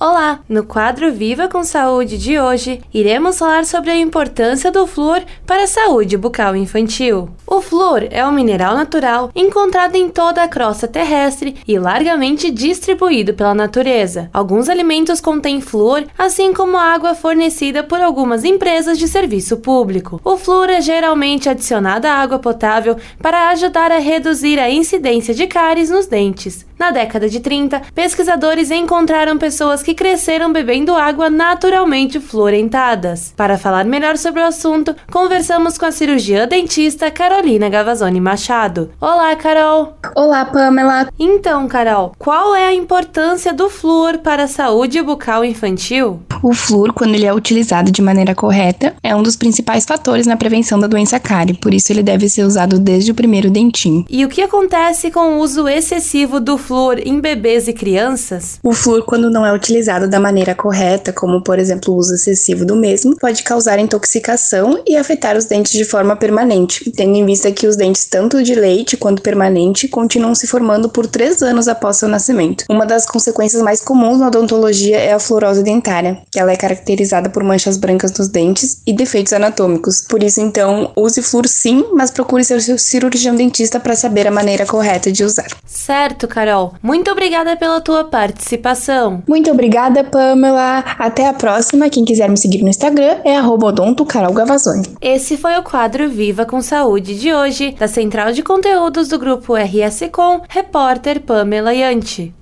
Olá! No quadro Viva com Saúde de hoje, iremos falar sobre a importância do flúor para a saúde bucal infantil. O flúor é um mineral natural encontrado em toda a crosta terrestre e largamente distribuído pela natureza. Alguns alimentos contêm flúor, assim como água fornecida por algumas empresas de serviço público. O flúor é geralmente adicionado à água potável para ajudar a reduzir a incidência de cáries nos dentes. Na década de 30, pesquisadores encontraram pessoas que cresceram bebendo água naturalmente fluorentadas. Para falar melhor sobre o assunto, conversamos com a cirurgiã dentista Carolina Gavazzoni Machado. Olá, Carol! Olá, Pamela! Então, Carol, qual é a importância do flúor para a saúde bucal infantil? O flúor, quando ele é utilizado de maneira correta, é um dos principais fatores na prevenção da doença cárie, por isso ele deve ser usado desde o primeiro dentinho. E o que acontece com o uso excessivo do flúor em bebês e crianças? O flúor, quando não é utilizado da maneira correta, como por exemplo o uso excessivo do mesmo, pode causar intoxicação e afetar os dentes de forma permanente, tendo em vista que os dentes, tanto de leite quanto permanente, continuam se formando por três anos após seu nascimento. Uma das consequências mais comuns na odontologia é a fluorose dentária, que ela é caracterizada por manchas brancas nos dentes e defeitos anatômicos. Por isso, então, use flúor sim, mas procure seu cirurgião dentista para saber a maneira correta de usar. Certo, Carol. Muito obrigada pela tua participação. Muito obrigada, Pamela. Até a próxima. Quem quiser me seguir no Instagram é @odonto_carol_gavazzoni. Esse foi o quadro Viva com Saúde de hoje, da Central de Conteúdos do grupo RS Com, repórter Pamela Yanti.